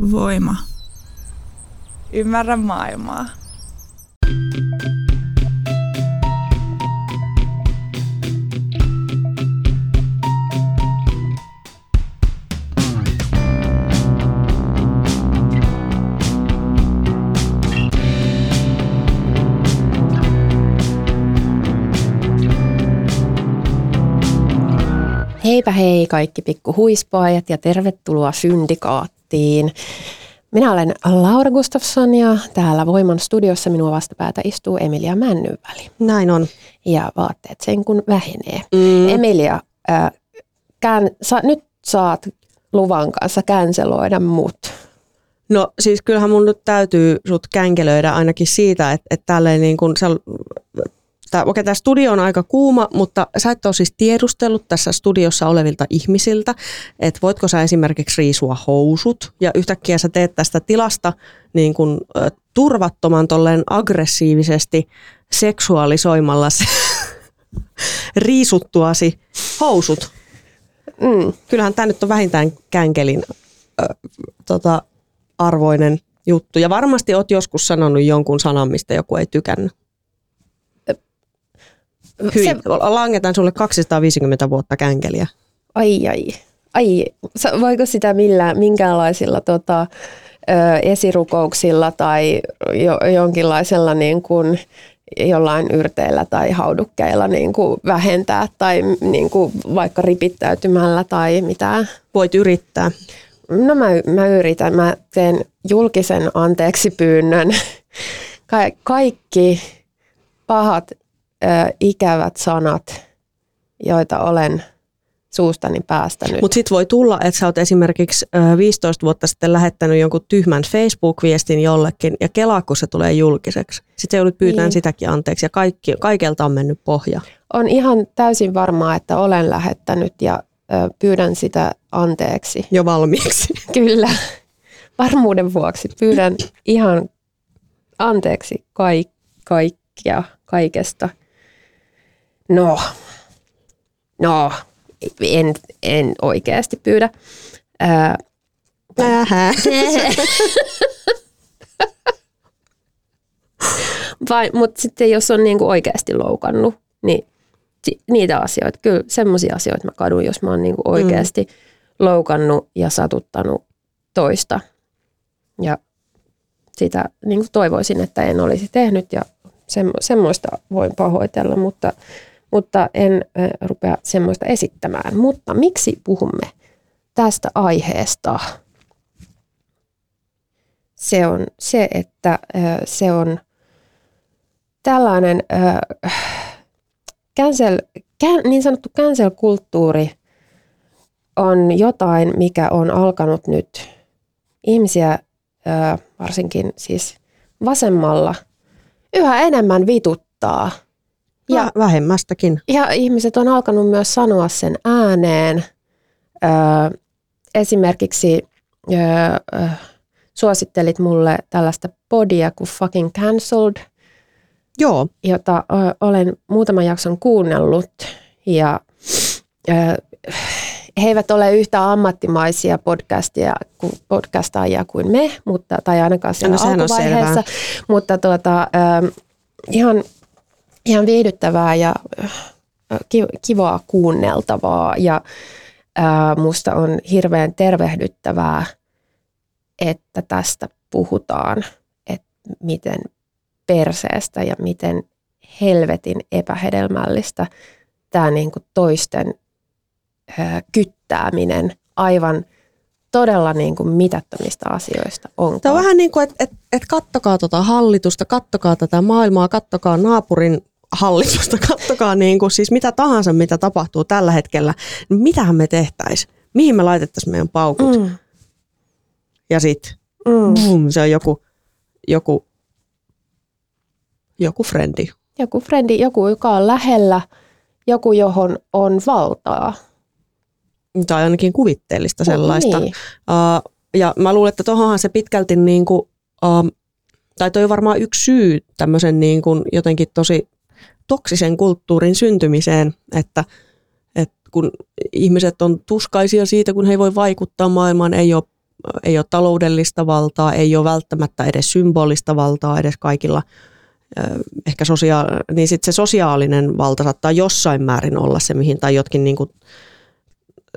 Voima. Ymmärrä maailmaa. Heipä hei kaikki pikku huispaajat ja tervetuloa Syndikaattiin. Minä olen Laura Gustafsson ja täällä Voiman studiossa minua vastapäätä istuu Emilia Männyväli. Näin on. Ja vaatteet sen kun vähenee. Mm. Emilia, äh, kään, sa, nyt saat luvan kanssa känseloida mut. No siis kyllähän mun nyt täytyy sut känkelöidä ainakin siitä, että, että tälleen niin kun sä Tää, okei, tämä studio on aika kuuma, mutta sä et ole siis tiedustellut tässä studiossa olevilta ihmisiltä, että voitko sä esimerkiksi riisua housut ja yhtäkkiä sä teet tästä tilasta niin kun, ä, turvattoman tolleen aggressiivisesti seksuaalisoimalla se, riisuttuasi housut. Mm. Kyllähän tämä nyt on vähintään känkelin ä, tota, arvoinen juttu. Ja varmasti oot joskus sanonut jonkun sanan, mistä joku ei tykännyt. Hyi, se... langetan sulle 250 vuotta känkeliä. Ai ai. Ai, voiko sitä millään, minkäänlaisilla tota, ö, esirukouksilla tai jo, jonkinlaisella niin kuin, jollain yrteillä tai haudukkeilla niin kuin vähentää tai niin kuin vaikka ripittäytymällä tai mitään? Voit yrittää. No mä, mä yritän. Mä teen julkisen anteeksi pyynnön. Ka- kaikki pahat ö, ikävät sanat, joita olen suustani päästänyt. Mutta sitten voi tulla, että sä oot esimerkiksi ö, 15 vuotta sitten lähettänyt jonkun tyhmän Facebook-viestin jollekin ja kelaa, kun se tulee julkiseksi. Sitten joudut pyytämään niin. sitäkin anteeksi ja kaikki, kaikelta on mennyt pohja. On ihan täysin varmaa, että olen lähettänyt ja ö, pyydän sitä anteeksi. Jo valmiiksi. Kyllä. Varmuuden vuoksi pyydän ihan anteeksi kaik- kaikkia kaikesta. No, no, en, en oikeasti pyydä. Ää, Vai, mutta sitten jos on niinku oikeasti loukannut, niin niitä asioita, kyllä semmoisia asioita mä kadun, jos mä oon niinku oikeasti mm. loukannut ja satuttanut toista. Ja sitä niin toivoisin, että en olisi tehnyt ja semmoista voin pahoitella, mutta mutta en rupea semmoista esittämään. Mutta miksi puhumme tästä aiheesta? Se on se, että se on tällainen cancel, niin sanottu cancel-kulttuuri on jotain, mikä on alkanut nyt ihmisiä varsinkin siis vasemmalla yhä enemmän vituttaa – ja, vähemmästäkin. Ja ihmiset on alkanut myös sanoa sen ääneen. Öö, esimerkiksi öö, suosittelit mulle tällaista podia kuin Fucking Cancelled, Joo. jota ö, olen muutaman jakson kuunnellut. Ja ö, he eivät ole yhtä ammattimaisia podcastia, podcastajia kuin me, mutta, tai ainakaan siellä no, alkuvaiheessa. Mutta tuota, ö, ihan ihan viihdyttävää ja kivaa kuunneltavaa ja musta on hirveän tervehdyttävää, että tästä puhutaan, että miten perseestä ja miten helvetin epähedelmällistä tämä niinku toisten ää, kyttääminen aivan todella niin kuin mitättömistä asioista on. Tämä on vähän niin kuin, että et, et kattokaa tuota hallitusta, kattokaa tätä maailmaa, kattokaa naapurin hallitusta, kattokaa niin kuin, siis mitä tahansa, mitä tapahtuu tällä hetkellä, niin mitähän me tehtäisiin? Mihin me laitettaisiin meidän paukut? Mm. Ja sitten mm. se on joku, joku, joku frendi. Joku frendi, joku, joka on lähellä, joku, johon on valtaa. Tai ainakin kuvitteellista sellaista. Niin. Uh, ja mä luulen, että tuohonhan se pitkälti niin kuin, uh, tai toi on varmaan yksi syy tämmöisen niin kuin jotenkin tosi toksisen kulttuurin syntymiseen, että, että kun ihmiset on tuskaisia siitä, kun he ei voi vaikuttaa maailmaan, ei ole ei ole taloudellista valtaa, ei ole välttämättä edes symbolista valtaa edes kaikilla ehkä sosia- niin sit se sosiaalinen valta saattaa jossain määrin olla se, mihin tai jotkin niin kuin,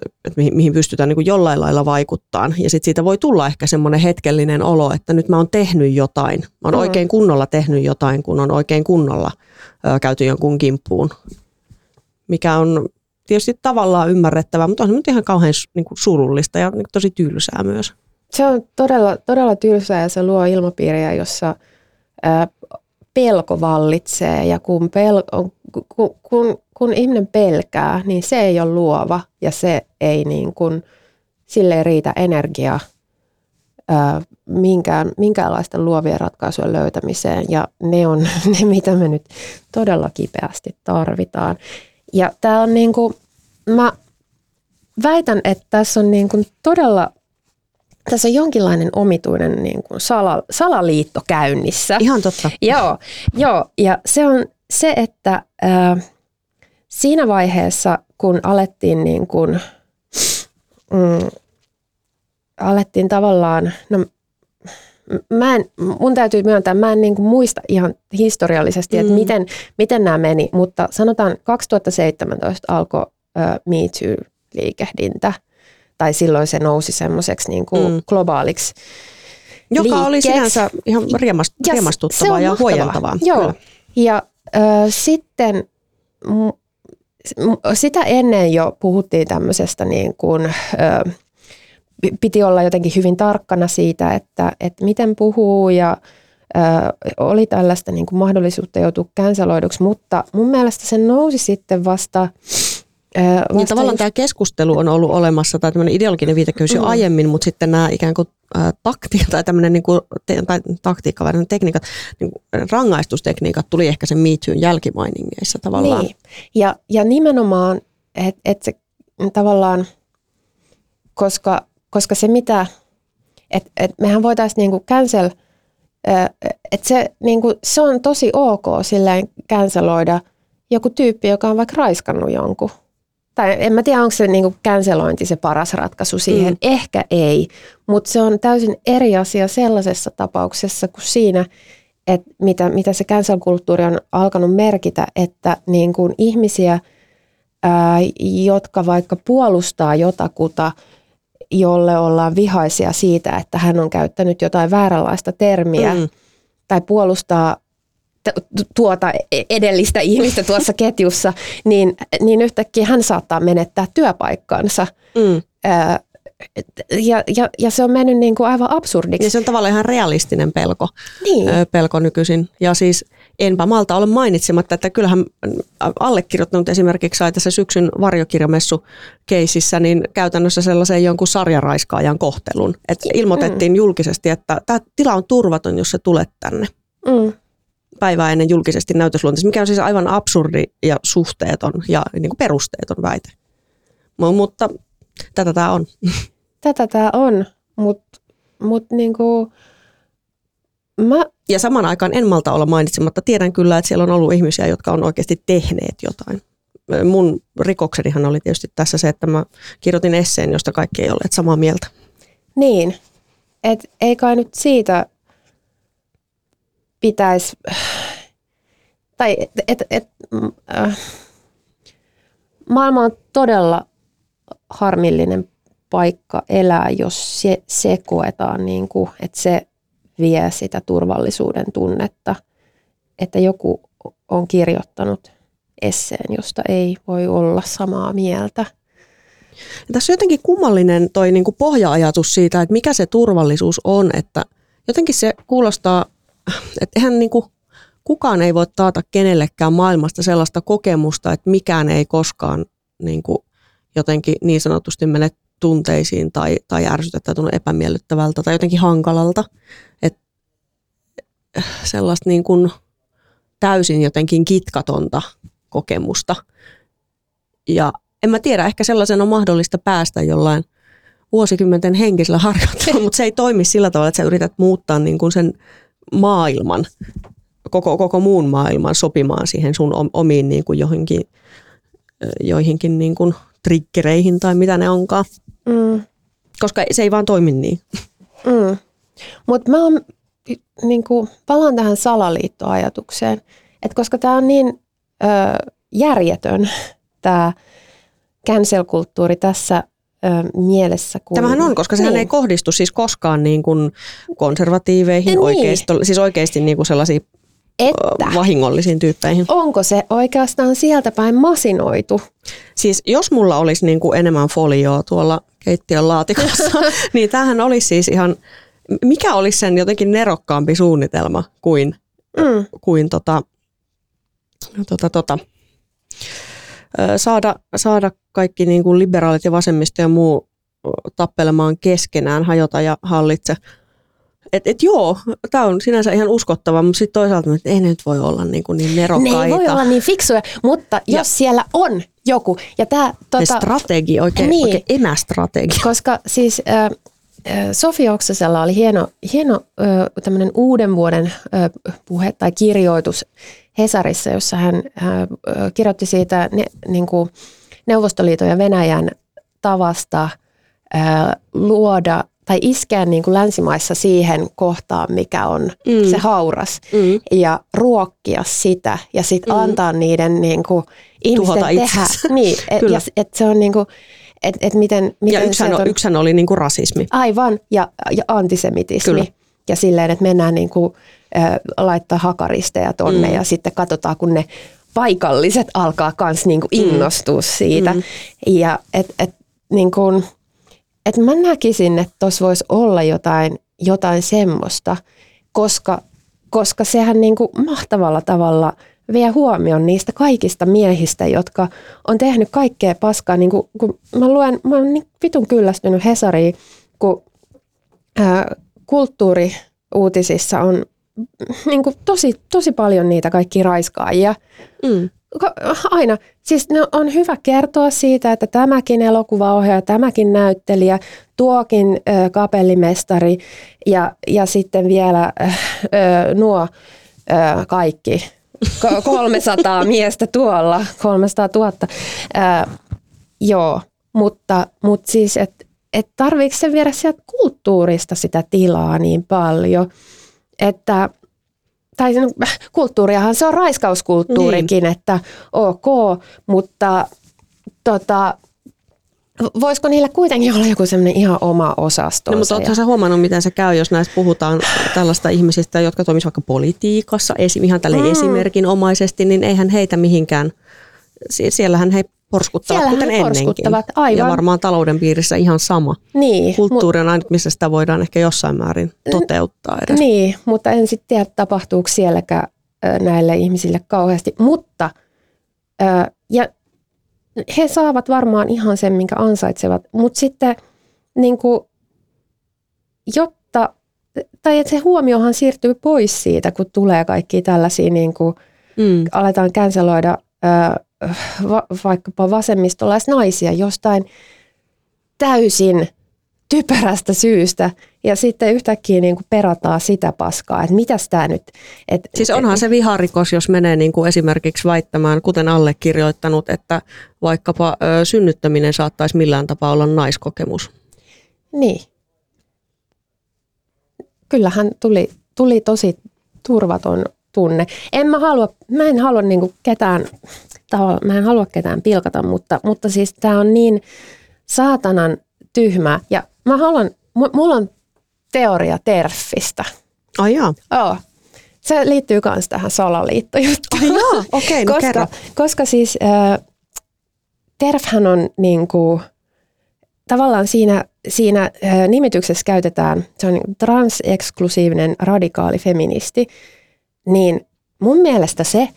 että mihin, mihin pystytään niin kuin jollain lailla vaikuttaa. Ja sitten siitä voi tulla ehkä semmoinen hetkellinen olo, että nyt mä oon tehnyt jotain. Mä oon mm. oikein kunnolla tehnyt jotain, kun on oikein kunnolla ö, käyty jonkun kimppuun. Mikä on tietysti tavallaan ymmärrettävää, mutta on se nyt ihan kauhean niin kuin surullista ja niin tosi tylsää myös. Se on todella, todella tylsää ja se luo ilmapiiriä, jossa ää, pelko vallitsee ja kun, pel, kun, kun, kun ihminen pelkää, niin se ei ole luova ja se ei niin kuin, sille ei riitä energiaa ää, minkään, minkäänlaista luovien ratkaisujen löytämiseen ja ne on ne, mitä me nyt todella kipeästi tarvitaan. Ja tämä on niin kuin, mä väitän, että tässä on niin kuin todella tässä on jonkinlainen omituinen niin kuin sala, salaliitto käynnissä. Ihan totta. Joo, joo, ja se on se, että ää, siinä vaiheessa, kun alettiin niin kuin, mm, alettiin tavallaan, no mä en, mun täytyy myöntää, mä en niin kuin muista ihan historiallisesti, että mm. miten, miten nämä meni, mutta sanotaan 2017 alkoi Me Too-liikehdintä, tai silloin se nousi semmoiseksi niin kuin mm. globaaliksi Joka liikkeeksi. oli sinänsä ihan riemast, ja riemastuttavaa ja huojentavaa. Joo, Kyllä. ja ö, sitten sitä ennen jo puhuttiin tämmöisestä niin kuin, ö, piti olla jotenkin hyvin tarkkana siitä, että, että miten puhuu ja ö, oli tällaista niin kuin mahdollisuutta joutua canceloiduksi, mutta mun mielestä se nousi sitten vasta Öö, niin tavallaan just... tämä keskustelu on ollut olemassa, tai tämmöinen ideologinen viitekeys jo mm. aiemmin, mutta sitten nämä ikään kuin äh, takti, tai tämmöinen niin kuin, te, tai taktiikka, vai tekniikat, niin kuin rangaistustekniikat tuli ehkä sen MeToon jälkimainingeissa tavallaan. Niin, ja, ja nimenomaan, että et se tavallaan, koska, koska se mitä, että et mehän voitaisiin niin kuin cancel, että se, niin kuin, se on tosi ok silleen canceloida joku tyyppi, joka on vaikka raiskannut jonkun tai en mä tiedä, onko se niin cancelointi se paras ratkaisu siihen. Mm. Ehkä ei, mutta se on täysin eri asia sellaisessa tapauksessa kuin siinä, että mitä, mitä se cancel-kulttuuri on alkanut merkitä, että niin kuin ihmisiä, ää, jotka vaikka puolustaa jotakuta, jolle ollaan vihaisia siitä, että hän on käyttänyt jotain vääränlaista termiä, mm. tai puolustaa tuota e-, edellistä ihmistä tuossa ketjussa, niin, niin yhtäkkiä hän saattaa menettää työpaikkansa. Mm. Ja, ja, ja se on mennyt niin kuin aivan absurdiksi. Ja se on tavallaan ihan realistinen pelko, niin. pelko nykyisin. Ja siis enpä malta olla mainitsematta, että kyllähän allekirjoittanut esimerkiksi sai tässä syksyn varjokirjamessu keisissä, niin käytännössä sellaisen jonkun sarjaraiskaajan kohtelun. Että ilmoitettiin mm. julkisesti, että tämä tila on turvaton, jos se tulet tänne. Mm päivää ennen julkisesti näytösluonteessa, mikä on siis aivan absurdi ja suhteeton ja niin kuin perusteeton väite. Mutta tätä tämä on. Tätä tämä on, mutta mut niin kuin mä... Ja saman aikaan en malta olla mainitsematta. Tiedän kyllä, että siellä on ollut ihmisiä, jotka on oikeasti tehneet jotain. Mun rikoksenihan oli tietysti tässä se, että mä kirjoitin esseen, josta kaikki ei olleet samaa mieltä. Niin, et ei kai nyt siitä pitäisi, tai et, et, et, äh, maailma on todella harmillinen paikka elää, jos se, se koetaan, niin kuin, että se vie sitä turvallisuuden tunnetta, että joku on kirjoittanut esseen, josta ei voi olla samaa mieltä. Ja tässä on jotenkin kummallinen toi niin kuin pohja-ajatus siitä, että mikä se turvallisuus on, että jotenkin se kuulostaa että eihän niin kuin, kukaan ei voi taata kenellekään maailmasta sellaista kokemusta, että mikään ei koskaan niin kuin, jotenkin niin sanotusti mene tunteisiin tai, tai ärsytettä tunnu epämiellyttävältä tai jotenkin hankalalta. Et sellaista niin kuin täysin jotenkin kitkatonta kokemusta. Ja en mä tiedä, ehkä sellaisen on mahdollista päästä jollain vuosikymmenten henkisellä harjoittelulla, mutta se ei toimi sillä tavalla, että sä yrität muuttaa niin kuin sen maailman, koko, koko muun maailman sopimaan siihen sun omiin niin kuin johonkin, joihinkin niin kuin triggereihin tai mitä ne onkaan. Mm. Koska se ei vaan toimi niin. Mm. Mutta mä oon, niinku, palaan tähän salaliittoajatukseen, että koska tämä on niin ö, järjetön, tämä cancel-kulttuuri tässä ö, mielessä. Kun, Tämähän on, koska sehän niin. ei kohdistu siis koskaan niin kuin konservatiiveihin, Niin. oikeisto, siis oikeasti niin kuin sellaisiin Että vahingollisiin tyyppeihin. onko se oikeastaan sieltä päin masinoitu? Siis jos mulla olisi niin kuin enemmän folioa tuolla keittiön laatikossa, niin tämähän olisi siis ihan, mikä olisi sen jotenkin nerokkaampi suunnitelma kuin, Mm. kuin tota, tota, tota, saada, saada kaikki niin kuin liberaalit ja vasemmisto ja muu tappelemaan keskenään, hajota ja hallitse. Et, et joo, tämä on sinänsä ihan uskottava, mutta sitten toisaalta että ei ne nyt voi olla niin, kuin niin Ne nerokkaita. ei voi olla niin fiksuja, mutta jos Ja- siellä on joku, ja tämä, Ne tota, strategi, oikein, Niin. oikein emästrategi. koska siis äh, äh, Sofi Oksasella oli hieno, hieno äh, tämmöinen uuden vuoden äh, puhe tai kirjoitus Hesarissa, jossa hän äh, kirjoitti siitä ne, niin kuin Neuvostoliiton ja Venäjän tavasta äh, luoda tai iskeä niin kuin länsimaissa siihen kohtaan, mikä on Mm. se hauras Mm. ja ruokkia sitä ja sitten Mm. antaa niiden niin kuin, ihmisten Tuhota tehdä. itsensä. Niin, et, Kyllä. ja, et se on niin kuin, et, et miten, miten Ja sieltä on, yksihän oli niin kuin rasismi. Aivan, ja, ja antisemitismi. Kyllä. Ja silleen, että mennään niin kuin, laittaa hakaristeja tonne Mm. ja sitten katsotaan, kun ne paikalliset alkaa kans niin kuin innostua siitä. Mm. Ja et, et, niin kuin, et mä näkisin, että tuossa voisi olla jotain, jotain semmoista, koska, koska sehän niin kuin mahtavalla tavalla vie huomioon niistä kaikista miehistä, jotka on tehnyt kaikkea paskaa. Niin kuin, kun mä luen, mä oon niin vitun kyllästynyt Hesariin, kun ää, kulttuuriuutisissa on niin kuin tosi, tosi paljon niitä kaikki raiskaajia. Mm. Aina. Siis ne on hyvä kertoa siitä, että tämäkin elokuvaohjaaja, tämäkin näyttelijä, tuokin ö, kapellimestari ja, ja sitten vielä ö, nuo ö, kaikki. Ko- 300 miestä tuolla, 300 000. Ö, joo, mutta, mutta siis, että et tarviiko se viedä sieltä kulttuurista sitä tilaa niin paljon, että tai sen- kulttuuriahan se on raiskauskulttuurikin, niin. että ok, mutta tota, voisiko niillä kuitenkin olla joku semmoinen ihan oma osasto? No, mutta oletko sä huomannut, miten se käy, jos näistä puhutaan tällaista ihmisistä, jotka toimisivat vaikka politiikassa, esi- ihan tälle mm. esimerkinomaisesti, niin eihän heitä mihinkään, sie- siellähän he porskuttavat Siellähän kuten ennenkin. porskuttavat, aivan. Ja varmaan talouden piirissä ihan sama. niin, Kulttuuri on ainut, missä sitä voidaan ehkä jossain määrin toteuttaa edes. Niin, mutta en sitten tiedä, tapahtuuko sielläkään näille ihmisille kauheasti. Mutta, ja he saavat varmaan ihan sen, minkä ansaitsevat. Mutta sitten, niin kuin, jotta, tai että se huomiohan siirtyy pois siitä, kun tulee kaikki tällaisia, niin kuin, Mm. aletaan canceloida ö, va, vaikkapa vasemmistolaisnaisia jostain täysin typerästä syystä ja sitten yhtäkkiä niin kuin perataan sitä paskaa, että mitäs tämä nyt... Et, Siis onhan se viharikos, jos menee niin kuin esimerkiksi väittämään, kuten allekirjoittanut, että vaikkapa ö, synnyttäminen saattaisi millään tapaa olla naiskokemus. Niin. Kyllähän tuli, tuli tosi turvaton tunne. En mä halua, mä en halua niinku ketään, tavalla, mä en halua ketään pilkata, mutta, mutta siis tää on niin saatanan tyhmä. Ja mä haluan, mu- mulla on teoria terfistä. Ai jaa. Joo. Se liittyy myös tähän salaliittojuttuun. Ai jaa, okei, no koska, kerro. koska siis äh, TERFhän on niin kuin, tavallaan siinä, siinä äh, nimityksessä käytetään, se on niin transeksklusiivinen radikaali feministi, niin mun mielestä se,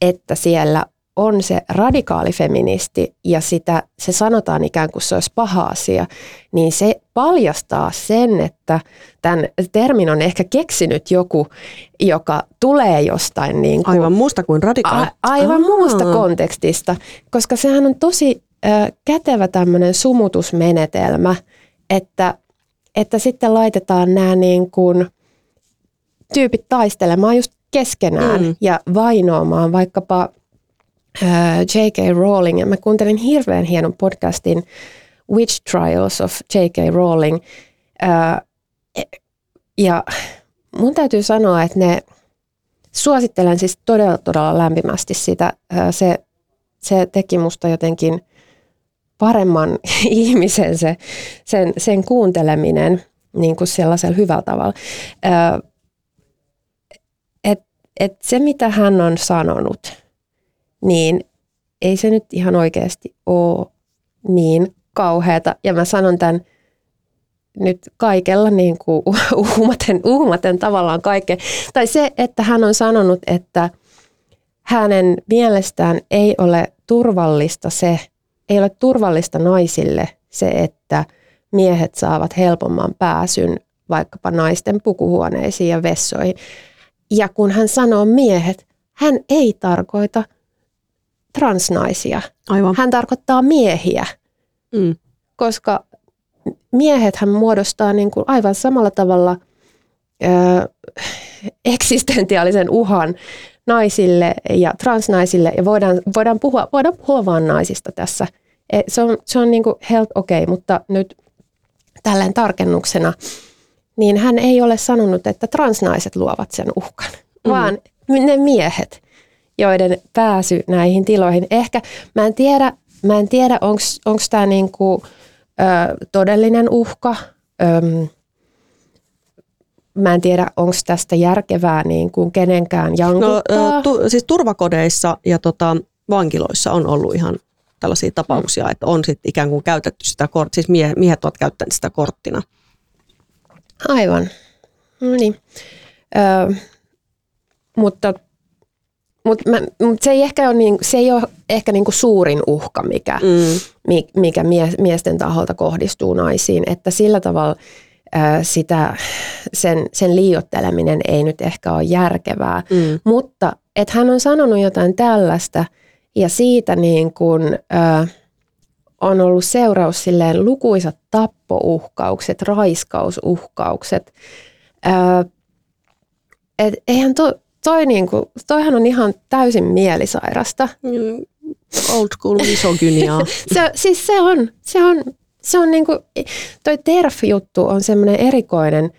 että siellä on se radikaali feministi ja sitä, se sanotaan ikään kuin se olisi paha asia, niin se paljastaa sen, että tämän termin on ehkä keksinyt joku, joka tulee jostain niin kuin, Aivan muusta kuin radikaali. A- aivan Aa. muusta kontekstista, koska sehän on tosi ö, kätevä tämmöinen sumutusmenetelmä, että, että sitten laitetaan nämä niin kuin tyypit taistelemaan just keskenään Mm. ja vainoamaan vaikkapa ö, J.K. Rowling. Ja mä kuuntelin hirveän hienon podcastin Witch Trials of J.K. Rowling. Ää, ja mun täytyy sanoa, että ne suosittelen siis todella, todella lämpimästi sitä. Se, se teki musta jotenkin paremman ihmisen se, sen, sen kuunteleminen niin kuin sellaisella hyvällä tavalla. Ää, et, et se, mitä hän on sanonut, niin ei se nyt ihan oikeasti ole niin kauheata. Ja mä sanon tämän nyt kaikella niin kuin uhmaten, uhmaten tavallaan kaikkea. Tai se, että hän on sanonut, että hänen mielestään ei ole turvallista se, ei ole turvallista naisille se, että miehet saavat helpomman pääsyn vaikkapa naisten pukuhuoneisiin ja vessoihin. Ja kun hän sanoo miehet, hän ei tarkoita transnaisia. Aivan. Hän tarkoittaa miehiä, Mm. koska miehet hän muodostaa niin kuin aivan samalla tavalla ö, eksistentiaalisen uhan naisille ja transnaisille. Ja voidaan, voidaan, puhua, voidaan puhua vain naisista tässä. E, Se on, se on niin kuin helt okei, okay, mutta nyt tällainen tarkennuksena, niin hän ei ole sanonut, että transnaiset luovat sen uhkan, mm. vaan ne miehet, joiden pääsy näihin tiloihin. Ehkä, mä en tiedä, mä en tiedä onko tämä niinku, ö, todellinen uhka. Öm, mä en tiedä, onko tästä järkevää niin kuin kenenkään No, jankuttaa. ö, tu, siis turvakodeissa ja tota, vankiloissa on ollut ihan tällaisia tapauksia, Mm. että on sit ikään kuin käytetty sitä korttia, siis mie, miehet ovat käyttäneet sitä korttina. Aivan. No niin. Ö, mutta mutta, mä, mutta se ei ehkä ole, niin, se ei ole ehkä niin kuin suurin uhka, mikä, Mm. mi- mikä mie- miesten taholta kohdistuu naisiin. Että sillä tavalla ää, sitä, sen, sen liiotteleminen ei nyt ehkä ole järkevää. Mm. Mutta että hän on sanonut jotain tällaista ja siitä niin kuin, ää, on ollut seuraus silleen lukuisat tappouhkaukset, raiskausuhkaukset. Ää, et eihän to, toi niinku, toihan on ihan täysin mielisairasta. Mm. Old school misogyniaa. Se, siis se on, se on, se on niinku, toi TERF-juttu on semmoinen erikoinen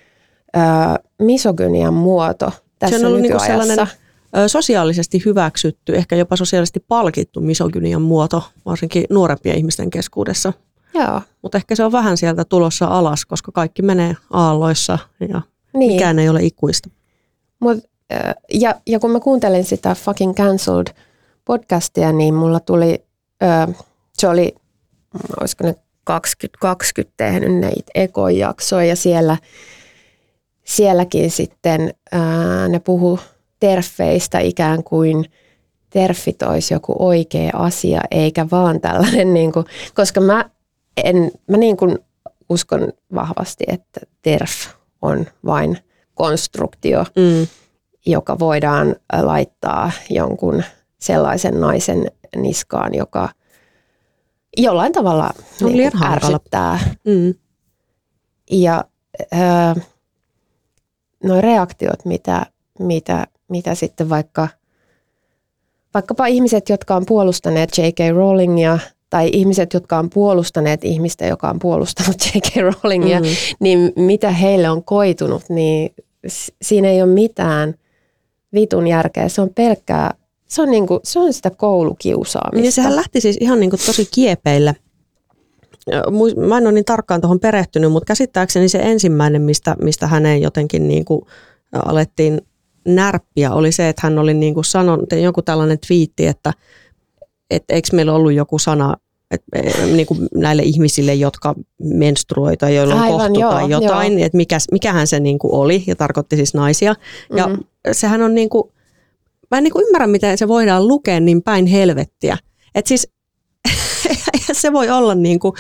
ää, misogynian muoto tässä Se on ollut niinku nykyajassa. sellainen ö, sosiaalisesti hyväksytty, ehkä jopa sosiaalisesti palkittu misogynian muoto, varsinkin nuorempien ihmisten keskuudessa. Joo, Mutta ehkä se on vähän sieltä tulossa alas, koska kaikki menee aalloissa ja niin. mikään ei ole ikuista. Mut, ja, ja kun mä kuuntelin sitä fucking cancelled podcastia, niin mulla tuli, se oli, olisiko ne 2020 tehnyt näitä ekojaksoja ja siellä, sielläkin sitten ne puhu terfeistä ikään kuin terfit olisi joku oikea asia, eikä vaan tällainen, niin kuin, koska mä, en, mä niin kuin uskon vahvasti, että terf on vain konstruktio, Mm. joka voidaan laittaa jonkun sellaisen naisen niskaan, joka jollain tavalla On niin kuin ärsyttää. Mm. Ja öö, nuo reaktiot, mitä, mitä, mitä sitten vaikka, vaikkapa ihmiset, jotka on puolustaneet J.K. Rowlingia, tai ihmiset, jotka on puolustaneet ihmistä, joka on puolustanut J.K. Rowlingia, Mm. niin mitä heille on koitunut, niin siinä ei ole mitään vitun järkeä. Se on pelkkää, se on, niinku, se on sitä koulukiusaamista. Niin sehän lähti siis ihan niin kuin tosi muis- Mä en ole niin tarkkaan tuohon perehtynyt, mutta käsittääkseni se ensimmäinen, mistä, mistä häneen jotenkin niin kuin alettiin närppiä, oli se, että hän oli niin kuin sanonut, joku tällainen twiitti, että, että eikö meillä ollut joku sana että, niin kuin näille ihmisille, jotka menstruoi tai joilla on Aivan, kohtu joo, tai jotain, että mikä, mikähän se niin kuin oli ja tarkoitti siis naisia. Ja Mhm. sehän on niin kuin, mä en niin kuin ymmärrä, miten se voidaan lukea niin päin helvettiä. Että siis se voi olla niin kuin,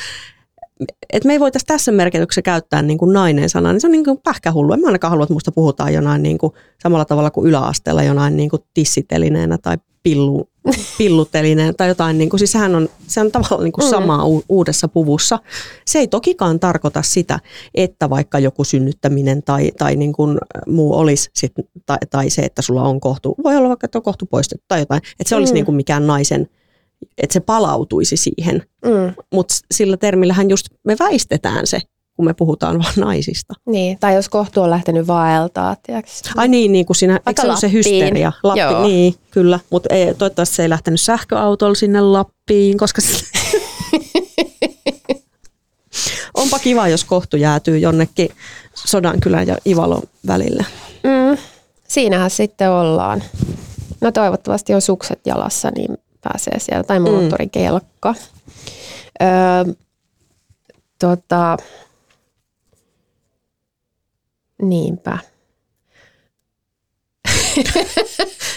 että me ei voitaisiin tässä merkityksessä käyttää niin kuin nainen sanaa, niin se on niin kuin pähkähullu. En mä ainakaan halua, että musta puhutaan jonain niin kuin, samalla tavalla kuin yläasteella jonain niin kuin tissitelineenä tai pillu, pillutelineenä tai jotain. Niin kuin, siis sehän on, se on tavallaan niin kuin Mm. sama u- uudessa puvussa. Se ei tokikaan tarkoita sitä, että vaikka joku synnyttäminen tai, tai niin kuin muu olisi, sit, tai, tai se, että sulla on kohtu, voi olla vaikka, että on kohtu poistettu tai jotain, että se olisi Mm. niin kuin mikään naisen että se palautuisi siihen. Mm. Mutta sillä termillähän just me väistetään se, kun me puhutaan vaan naisista. Niin, tai jos kohtu on lähtenyt vaeltaa, tiedätkö? Ai niin, niin kuin siinä, eikö se ole se Lappiin. hysteria? Lappi, Joo. niin, kyllä. Mutta toivottavasti se ei lähtenyt sähköautolla sinne Lappiin, koska se... Onpa kiva, jos kohtu jäätyy jonnekin Sodankylän ja Ivalon välille. Mm. Siinähän sitten ollaan. No toivottavasti on sukset jalassa, niin pääsee siellä, tai moottorikelkka. Öö, tota, niinpä.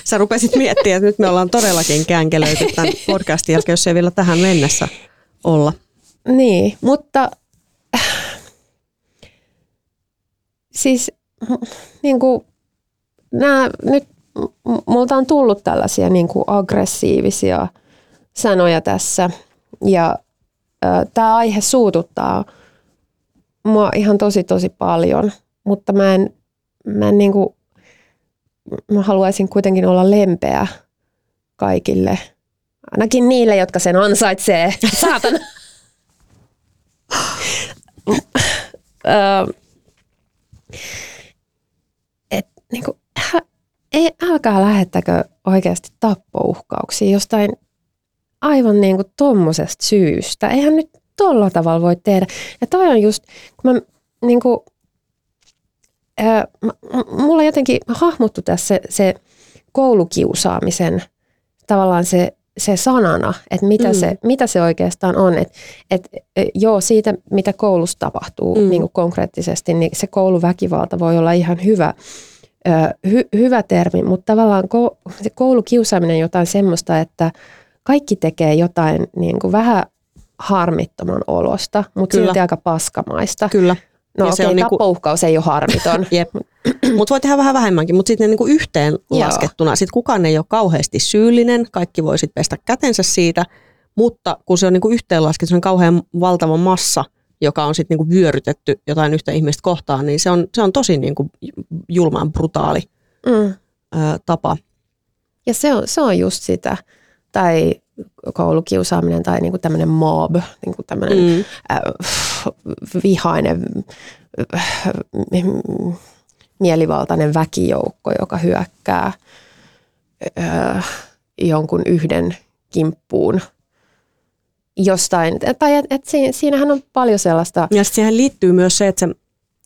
Sä rupesit miettimään, että nyt me ollaan todellakin känkelöity tämän podcastin jälkeen, jos ei vielä tähän mennessä olla. Niin, mutta siis niin kuin, nämä, nyt multa on tullut tällaisia niin kuin aggressiivisia sanoja tässä ja tämä aihe suututtaa mua ihan tosi tosi paljon, mutta mä en, mä en niin kuin, mä haluaisin kuitenkin olla lempeä kaikille, ainakin niille, jotka sen ansaitsee. Saatana. Et, niin kuin, ei, älkää lähettäkö oikeasti tappouhkauksia jostain aivan niin kuin tommosesta syystä. Eihän nyt tolla tavalla voi tehdä. Ja toi on just, kun mä niin kuin, ää, m- mulla jotenkin hahmottu tässä se, se koulukiusaamisen tavallaan se, se sanana, että mitä, Mm. se, mitä se oikeastaan on. Että et, e, joo, siitä mitä koulussa tapahtuu Mm. niin kuin konkreettisesti, niin se kouluväkivalta voi olla ihan hyvä, hy, hyvä termi, mutta tavallaan ko, se koulukiusaaminen on jotain semmoista, että kaikki tekee jotain niin kuin vähän harmittoman olosta, mutta Kyllä. silti aika paskamaista. Kyllä. No Ja okei, se on okay, niinku- tappouhkaus ei ole harmiton. Jep. Mutta voi tehdä vähän vähemmänkin, mutta sitten niinku yhteen Joo. laskettuna. Sitten kukaan ei ole kauheasti syyllinen, kaikki voi sitten pestä kätensä siitä, mutta kun se on niinku yhteen laskettu, se on kauhean valtava massa, joka on sitten niinku vyörytetty jotain yhtä ihmistä kohtaan, niin se on, se on tosi niinku julmaan brutaali mm. ö, tapa. Ja se on, se on just sitä. Tai koulukiusaaminen tai niinku tämmöinen mob, niinku tämmöinen mm. Mm. äh, vihainen, äh, mielivaltainen väkijoukko, joka hyökkää äh, jonkun yhden kimppuun jostain. Tai et, et si- siinähän on paljon sellaista, Ja sitten siihen liittyy myös se, että se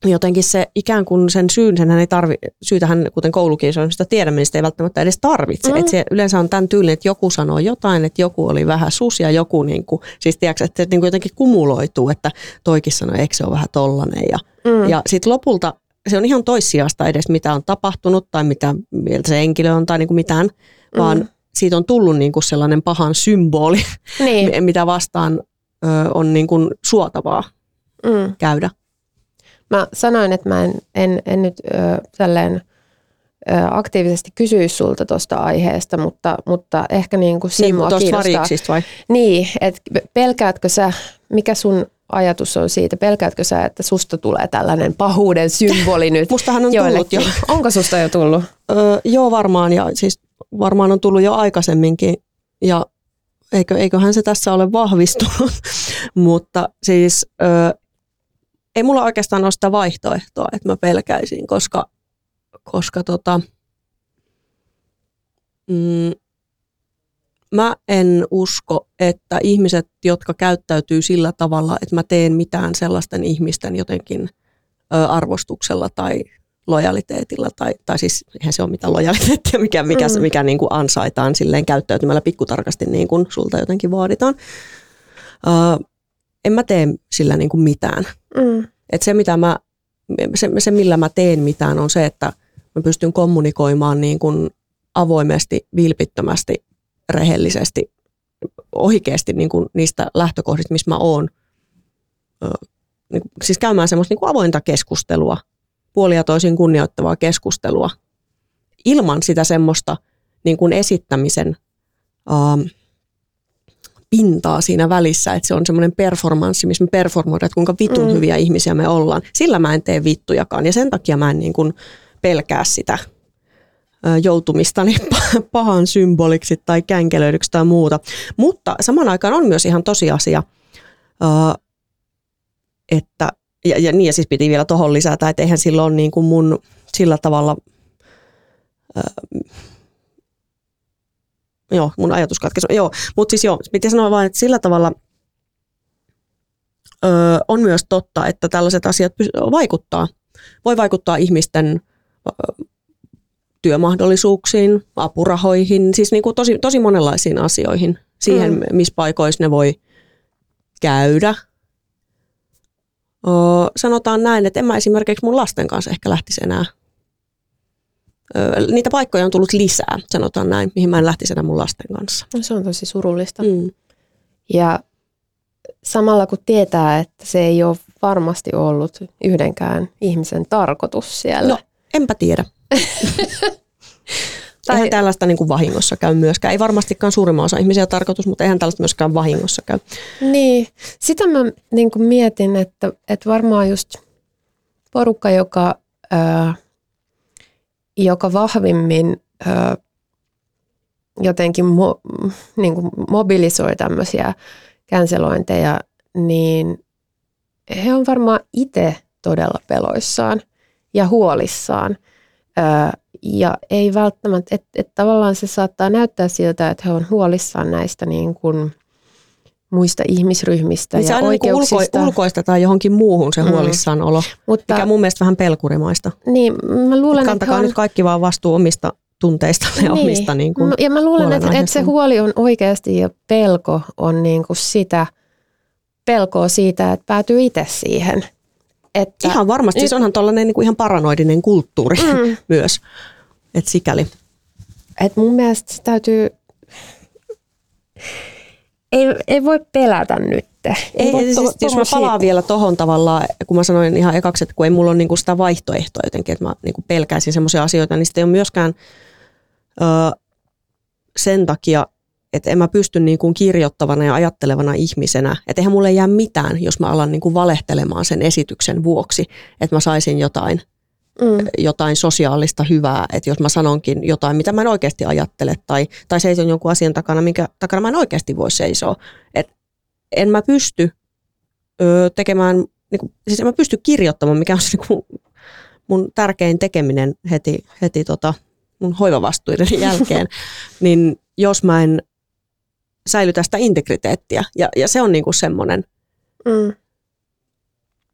jotenkin se ikään kuin sen syyn, senhän ei tarvi, syytähän kuten koulukiusaamista tiedämme, niin sitä ei välttämättä edes tarvitse. Mm. Että se yleensä on tämän tyylinen, että joku sanoo jotain, että joku oli vähän sus ja joku niin kuin, siis tiedätkö, että se niin kuin jotenkin kumuloituu, että toikin sanoi, eikö se ole vähän tollanen. Ja, mm, ja sitten lopulta se on ihan toissijasta edes, mitä on tapahtunut tai mitä mieltä se henkilö on tai niin kuin mitään, Mm. Siitä on tullut niin kuin sellainen pahan symboli, niin, mitä vastaan ö, on niin kuin suotavaa mm. käydä. Mä sanoin, että mä en, en, en nyt ö, tälleen ö, aktiivisesti kysyisi sulta tuosta aiheesta, mutta, mutta ehkä niin kuin Niin, mua kiinnostaa. vai? Niin, että pelkäätkö sä, mikä sun ajatus on siitä, pelkäätkö sä, että susta tulee tällainen pahuuden symboli nyt Mustahan on tullut jo. Onko susta jo tullut? Öö, joo, varmaan. Ja siis varmaan on tullut jo aikaisemminkin. Ja eikö, eiköhän se tässä ole vahvistunut. Mutta siis öö, ei mulla oikeastaan ole sitä vaihtoehtoa, että mä pelkäisin, koska, koska tota, mm, mä en usko, että ihmiset, jotka käyttäytyy sillä tavalla, että mä teen mitään sellaisten ihmisten jotenkin ö, arvostuksella tai lojaliteetilla, tai, tai siis eihän se ole mitään lojaliteettia, mikä, mikä, Mm. mikä niin kuin ansaitaan silleen käyttäytymällä pikkutarkasti niin kuin sulta jotenkin vaaditaan. Ö, en mä tee sillä niin kuin mitään. Mm. Et se, mitä mä, se, se, millä mä teen mitään, on se, että mä pystyn kommunikoimaan niin kuin avoimesti, vilpittömästi, rehellisesti, oikeasti niin kuin niistä lähtökohdista, missä mä oon. Ö, niin siis käymään semmoista niin kuin avointa keskustelua, puolia toisin kunnioittavaa keskustelua, ilman sitä semmoista niin kuin esittämisen ähm, pintaa siinä välissä, että se on semmoinen performanssi, missä me performoidaan, että kuinka vitun Mm. hyviä ihmisiä me ollaan. Sillä mä en tee vittujakaan ja sen takia mä en niin kuin pelkää sitä joutumistani pahan symboliksi tai känkelöidyksi tai muuta. Mutta saman aikaan on myös ihan tosiasia, että, ja, ja niin ja siis piti vielä tuohon lisätä, että eihän silloin niin kuin mun sillä tavalla, joo, mun ajatus katkesi, joo, mutta siis joo, piti sanoa vain, että sillä tavalla ö, on myös totta, että tällaiset asiat vaikuttaa, voi vaikuttaa ihmisten työmahdollisuuksiin, apurahoihin, siis niin kuin tosi, tosi monenlaisiin asioihin. Siihen, mm. missä paikoissa ne voi käydä. O, sanotaan näin, että en mä esimerkiksi mun lasten kanssa ehkä lähtisi enää. Ö, niitä paikkoja on tullut lisää, sanotaan näin, mihin mä en lähtisi enää mun lasten kanssa. No, se on tosi surullista. Mm. Ja samalla kun tietää, että se ei ole varmasti ollut yhdenkään ihmisen tarkoitus siellä. No, enpä tiedä. tai... Eihän tällaista niin kuin vahingossa käy myöskään. Ei varmastikaan suurimman osa ihmisiä tarkoitus, mutta eihän tällaista myöskään vahingossa käy. Niin, sitä mä niin kuin mietin, että, että varmaan just porukka, joka, ää, joka vahvimmin ää, jotenkin mo, niin kuin mobilisoi tämmöisiä känselointeja, niin he on varmaan itse todella peloissaan ja huolissaan – ja ei välttämättä, että et tavallaan se saattaa näyttää siltä, että he on huolissaan näistä niin kuin muista ihmisryhmistä niin ja se oikeuksista. Niin ulko, tai johonkin muuhun se mm. huolissaanolo, Mutta, mikä mun mielestä vähän pelkurimaista. Niin, mä luulen, Kantakaa että on... nyt kaikki vaan vastuu omista tunteista ja niin. omista niin kuin Ja mä luulen, että, että se huoli on oikeasti ja pelko on niin kuin sitä, pelkoa siitä, että päätyy itse siihen – että ihan varmasti, nyt, siis onhan tuollainen niin kuin ihan paranoidinen kulttuuri mm. myös, että sikäli. Et mun mielestä se täytyy, ei, ei voi pelätä nyt. Ei, ei siis, to, jos mä palaan vielä tohon tavallaan, kun mä sanoin ihan ekaksi, että kun ei mulla ole niinku sitä vaihtoehtoa jotenkin, että mä niinku pelkäisin semmoisia asioita, niin sitten ei ole myöskään ö, sen takia että en mä pysty niin kuin kirjoittavana ja ajattelevana ihmisenä, että eihän mulle jää mitään, jos mä alan niin kuin valehtelemaan sen esityksen vuoksi, että mä saisin jotain, mm. jotain sosiaalista hyvää, että jos mä sanonkin jotain, mitä mä en oikeasti ajattele, tai, tai seison jonkun asian takana, minkä takana mä en oikeasti voi seisoa, että en mä pysty ö, tekemään, niin kuin, siis en mä pysty kirjoittamaan, mikä on se niin kuin mun tärkein tekeminen heti, heti tota, mun hoivavastuiden jälkeen, niin jos mä en säilytä sitä integriteettiä. Ja, ja se on niinku semmoinen, mm.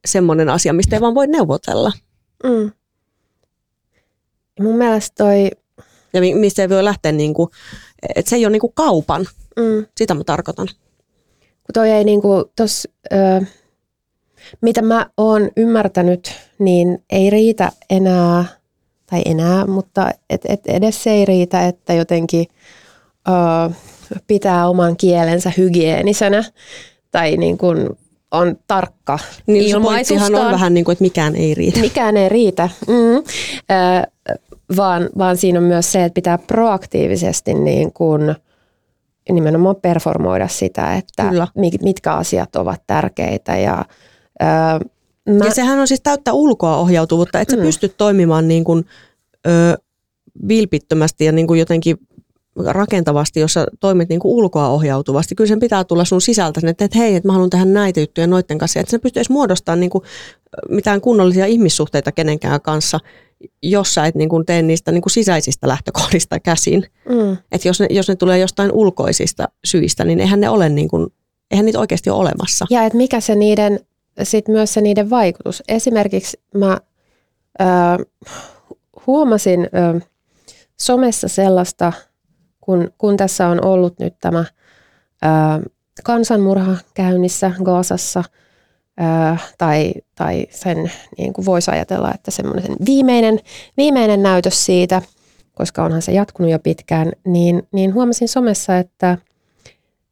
semmoinen asia, mistä ei vaan voi neuvotella. Mm. Mun mielestä toi... Ja mistä ei voi lähteä, niinku, että se ei ole niinku kaupan. Mm. Sitä mä tarkoitan. Kun toi ei niinku tos, ö, mitä mä oon ymmärtänyt, niin ei riitä enää, tai enää, mutta et, et edes se ei riitä, että jotenkin... Ö, pitää oman kielensä hygieenisenä tai niin kuin on tarkka niin ilmaisustaan. on vähän niin kuin, että mikään ei riitä. Mikään ei riitä, mm. äh, vaan, vaan siinä on myös se, että pitää proaktiivisesti niin kuin nimenomaan performoida sitä, että Kyllä. mitkä asiat ovat tärkeitä. Ja, äh, mä... ja sehän on siis täyttä ulkoa ohjautuvuutta, että mm. sä pystyt toimimaan niin kuin, ö, vilpittömästi ja niin kuin jotenkin rakentavasti, jossa toimit niin kuin ulkoa ohjautuvasti. Kyllä sen pitää tulla sun sisältä, että, että hei, että mä haluan tehdä näitä juttuja noiden kanssa. Että sen pystyisi muodostamaan niin kuin mitään kunnollisia ihmissuhteita kenenkään kanssa, jos sä et niin kuin tee niistä niin kuin sisäisistä lähtökohdista käsin. Mm. Että jos ne, jos ne tulee jostain ulkoisista syistä, niin eihän ne ole niin kuin, eihän niitä oikeasti ole olemassa. Ja että mikä se niiden, sit myös se niiden vaikutus. Esimerkiksi mä ö, huomasin ö, somessa sellaista, kun, kun tässä on ollut nyt tämä ää, kansanmurha käynnissä Gaasassa, ää, tai, tai sen niin kuin voisi ajatella, että semmoinen viimeinen, viimeinen näytös siitä, koska onhan se jatkunut jo pitkään, niin, niin huomasin somessa, että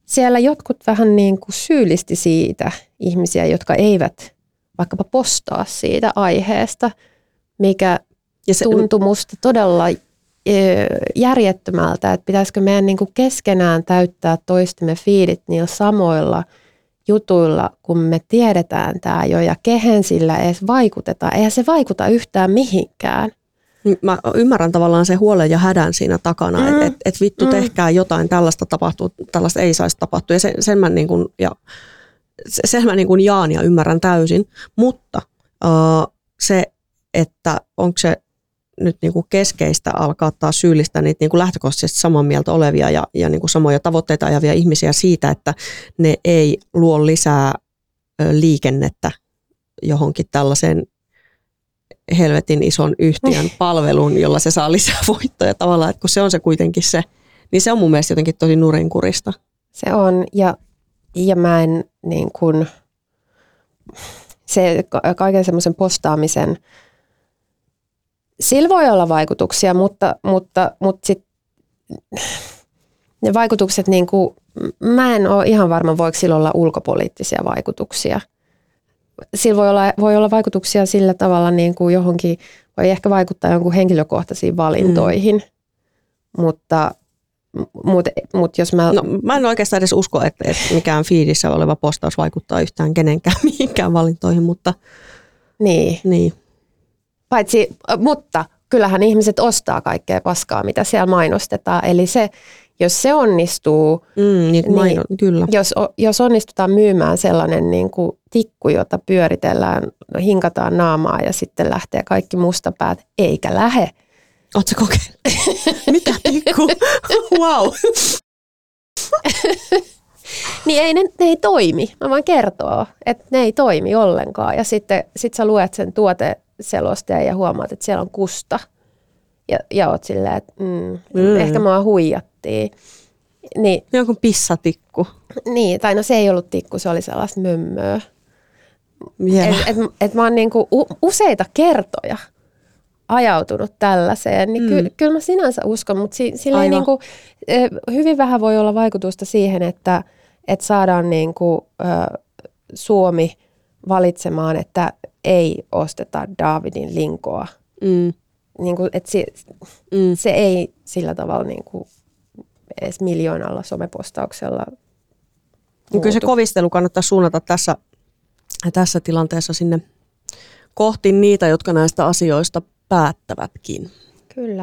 siellä jotkut vähän niin kuin syyllisti siitä ihmisiä, jotka eivät vaikkapa postaa siitä aiheesta, mikä ja se, tuntui musta todella järjettömältä, että pitäisikö meidän niin kuin keskenään täyttää toistemme fiidit niillä samoilla jutuilla, kun me tiedetään tämä jo ja kehen sillä edes vaikutetaan. Eihän se vaikuta yhtään mihinkään. Mä ymmärrän tavallaan se huolen ja hädän siinä takana, mm. että et, et vittu Mm. tehkää jotain, tällaista tapahtuu, tällaista ei saisi tapahtua. Ja sen, sen mä, niin kuin, ja, se- sen mä niin kuin jaan ja ymmärrän täysin, mutta uh, se, että onko se nyt niin kuin keskeistä alkaa taas syyllistää niitä niin kuin lähtökohtaisesti samaa mieltä olevia ja, ja niin kuin samoja tavoitteita ajavia ihmisiä siitä, että ne ei luo lisää liikennettä johonkin tällaiseen helvetin ison yhtiön palveluun, jolla se saa lisää voittoja tavallaan, että kun se on se kuitenkin se, niin se on mun mielestä jotenkin tosi nurinkurista. Se on, ja, ja mä en niin kuin, se ka- kaiken semmoisen postaamisen, sillä voi olla vaikutuksia, mutta, mutta, mutta sit, ne vaikutukset, niin kuin, mä en ole ihan varma, voiko sillä olla ulkopoliittisia vaikutuksia. Sillä voi olla, voi olla vaikutuksia sillä tavalla niin kuin johonkin, voi ehkä vaikuttaa jonkun henkilökohtaisiin valintoihin, mm. mutta, mutta, mutta jos mä... No, mä en oikeastaan edes usko, että, että mikään fiidissä oleva postaus vaikuttaa yhtään kenenkään mihinkään valintoihin, mutta niin. niin. Paitsi, mutta kyllähän ihmiset ostaa kaikkea paskaa, mitä siellä mainostetaan. Eli se, jos se onnistuu, Mm, niin, Niin. kyllä. jos, jos onnistutaan myymään sellainen niin kuin tikku, jota pyöritellään, hinkataan naamaa ja sitten lähtee kaikki mustapäät, eikä lähe. Oletko kokeillut? Mitä tikku? wow. Niin ei, ne, ne ei toimi. Mä voin kertoa, että ne ei toimi ollenkaan. Ja sitten sit sä luet sen tuoteselosteen ja huomaat, että siellä on kusta. Ja, ja oot silleen, että mm, Mm. ehkä mua huijattiin. Niin, Jonkun pissatikku. niin, tai no se ei ollut tikku, se oli sellaista mömmöä. Vielä. Et, et, et mä oon niinku useita kertoja ajautunut tällaiseen, niin ky, Mm. kyllä mä sinänsä uskon, mutta si, Aivan. niinku, eh, hyvin vähän voi olla vaikutusta siihen, että et saadaan niinku, ö, Suomi valitsemaan, että ei osteta Davidin linkoa. Mm, Niinku, et se, mm. se ei sillä tavalla niinku, edes miljoonalla somepostauksella Niin kyllä se muutu. kovistelu kannattaa suunnata tässä, tässä tilanteessa sinne kohti niitä, jotka näistä asioista päättävätkin. Kyllä.